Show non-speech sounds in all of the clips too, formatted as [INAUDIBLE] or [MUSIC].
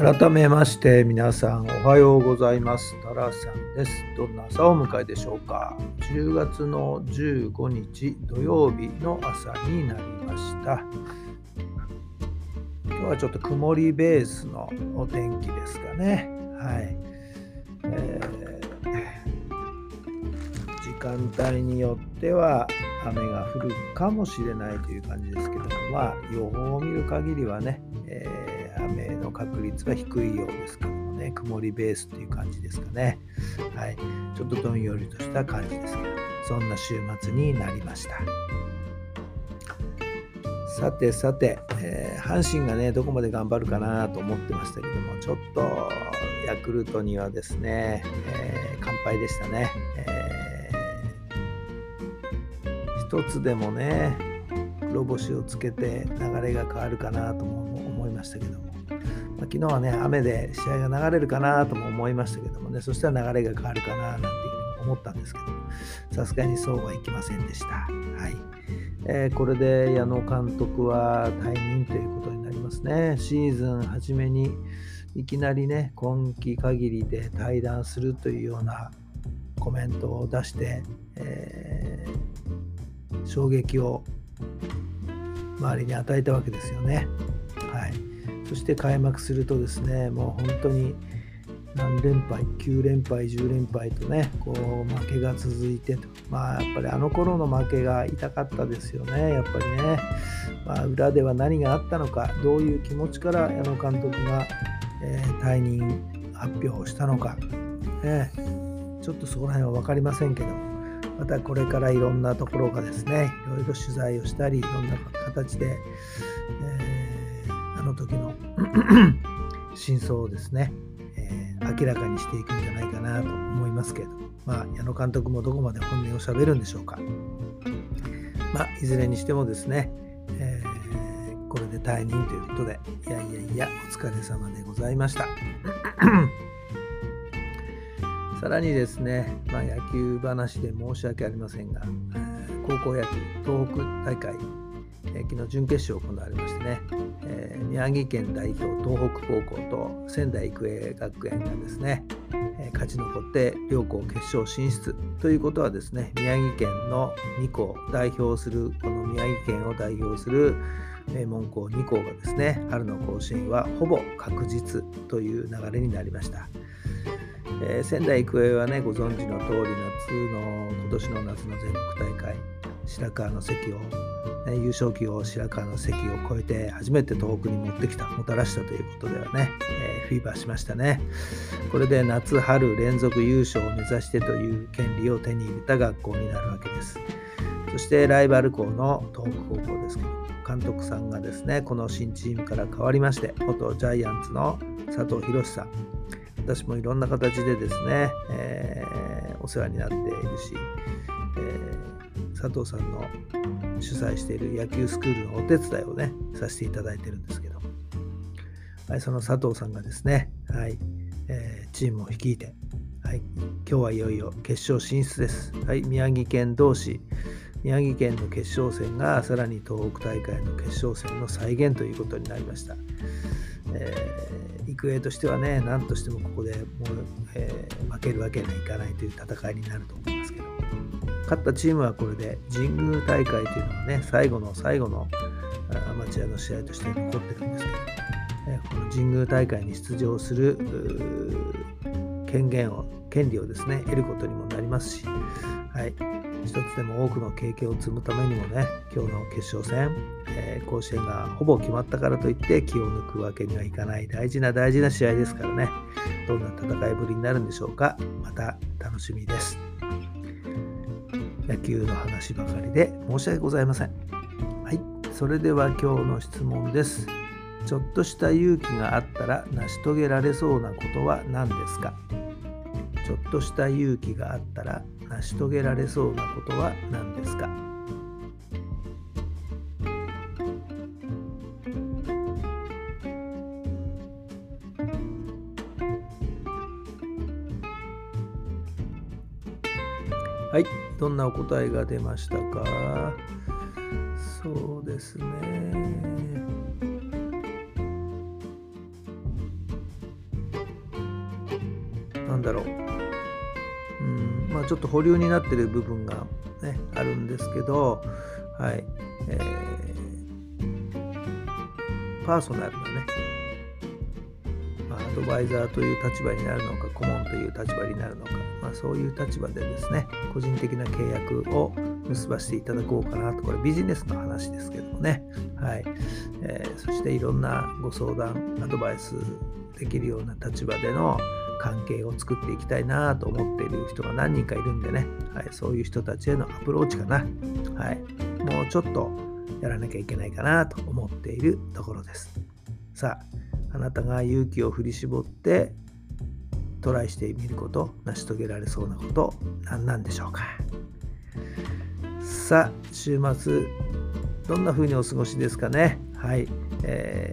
改めまして皆さんおはようございます。タラさんです。どんな朝をお迎えでしょうか。10月の15日土曜日の朝になりました。今日はちょっと曇りベースのお天気ですかね。はい、えー、時間帯によっては雨が降るかもしれないという感じですけどもまあ予報を見る限りはね、えー雨の確率が低いようですけどもね、曇りベースっていう感じですかね。はい。ちょっとどんよりとした感じですけど、そんな週末になりました。さてさて、えー、阪神がね、どこまで頑張るかなと思ってましたけども、ちょっとヤクルトにはですね、えー、完敗でしたね。えー、一つでもね、黒星をつけて流れが変わるかなとも思いましたけども、まあ、昨日はね、雨で試合が流れるかなとも思いましたけどもね、そしたら流れが変わるかななんていうふうに思ったんですけど、さすがにそうはいきませんでした。はい。えー、これで矢野監督は退任ということになりますね。シーズン初めにいきなりね、今季限りで退団するというようなコメントを出して、えー、衝撃を周りに与えたわけですよね。そして開幕するとですね、もう本当に何連敗、9連敗、10連敗とね、こう負けが続いてと、まあやっぱりあの頃の負けが痛かったですよね、やっぱりね、まあ、裏では何があったのか、どういう気持ちから矢野監督が、えー、退任発表をしたのか、ね、ちょっとそこら辺は分かりませんけど、またこれからいろんなところがですね、いろいろ取材をしたり、いろんな形で、の時の [CLEARS THROAT] 真相をですね、えー、明らかにしていくんじゃないかなと思いますけど、まあ、矢野監督もどこまで本音をしゃべるんでしょうか。まあ、いずれにしてもですね、えー、これで退任ということで、いやいやいや、お疲れ様でございました。[CLEARS THROAT] さらにですね、まあ、野球話で申し訳ありませんが、高校野球東北大会え、昨日準決勝行われましてね、えー、宮城県代表東北高校と仙台育英学園がですね、え、勝ち残って両校決勝進出ということはですね宮城県の2校代表するこの宮城県を代表する名門校2校がですね春の甲子園はほぼ確実という流れになりました。えー、仙台育英はねご存知の通り夏の今年の夏の全国大会白川の関を優勝旗を白川の関を越えて初めて東北に持ってきたもたらしたということではね、えー、フィーバーしましたね。これで夏春連続優勝を目指してという権利を手に入れた学校になるわけです。そしてライバル校の東北高校ですけど監督さんがですねこの新チームから変わりまして元ジャイアンツの佐藤博さん。私もいろんな形でですね、えー、お世話になっているし、佐藤さんの主催している野球スクールのお手伝いをね、させていただいてるんですけど、はい、その佐藤さんがですね、はい、えー、チームを率いて、はい、今日はいよいよ決勝進出です。はい、宮城県同士、宮城県の決勝戦がさらに東北大会の決勝戦の再現ということになりました。えー、育英としてはね、何としてもここでもう、えー、負けるわけにはいかないという戦いになると思います。勝ったチームはこれで神宮大会というのがね、最後の最後のアマチュアの試合として残ってるんですけど、えこの神宮大会に出場する権限を、権利をですね、得ることにもなりますし、はい、一つでも多くの経験を積むためにもね、今日の決勝戦、えー、甲子園がほぼ決まったからといって気を抜くわけにはいかない。大事な大事な試合ですからね、どんな戦いぶりになるんでしょうか、また楽しみです。野球の話ばかりで申し訳ございません。はい、それでは今日の質問です。ちょっとした勇気があったら成し遂げられそうなことは何ですか？ちょっとした勇気があったら成し遂げられそうなことは何ですか？はい、どんなお答えが出ましたか？そうですね。なんだろう。うん、まあちょっと保留になってる部分がね、あるんですけど、はい。えー、パーソナルなね、アドバイザーという立場になるのか、顧問という立場になるのか、まあ、そういう立場でですね、個人的な契約を結ばせていただこうかなと、これビジネスの話ですけどもね、はい。えー、そしていろんなご相談、アドバイスできるような立場での関係を作っていきたいなと思っている人が何人かいるんでね、はい、そういう人たちへのアプローチかな、はい、もうちょっとやらなきゃいけないかなと思っているところです。さあ、あなたが勇気を振り絞ってトライしてみること、成し遂げられそうなこと、何なんでしょうか。さあ、週末、どんな風にお過ごしですかね。はい。え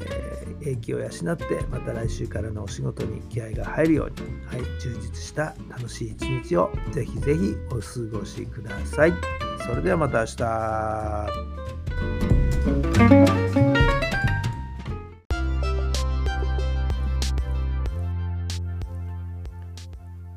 ー、英気を養って、また来週からのお仕事に気合が入るように、はい、充実した楽しい一日をぜひぜひお過ごしください。それではまた明日。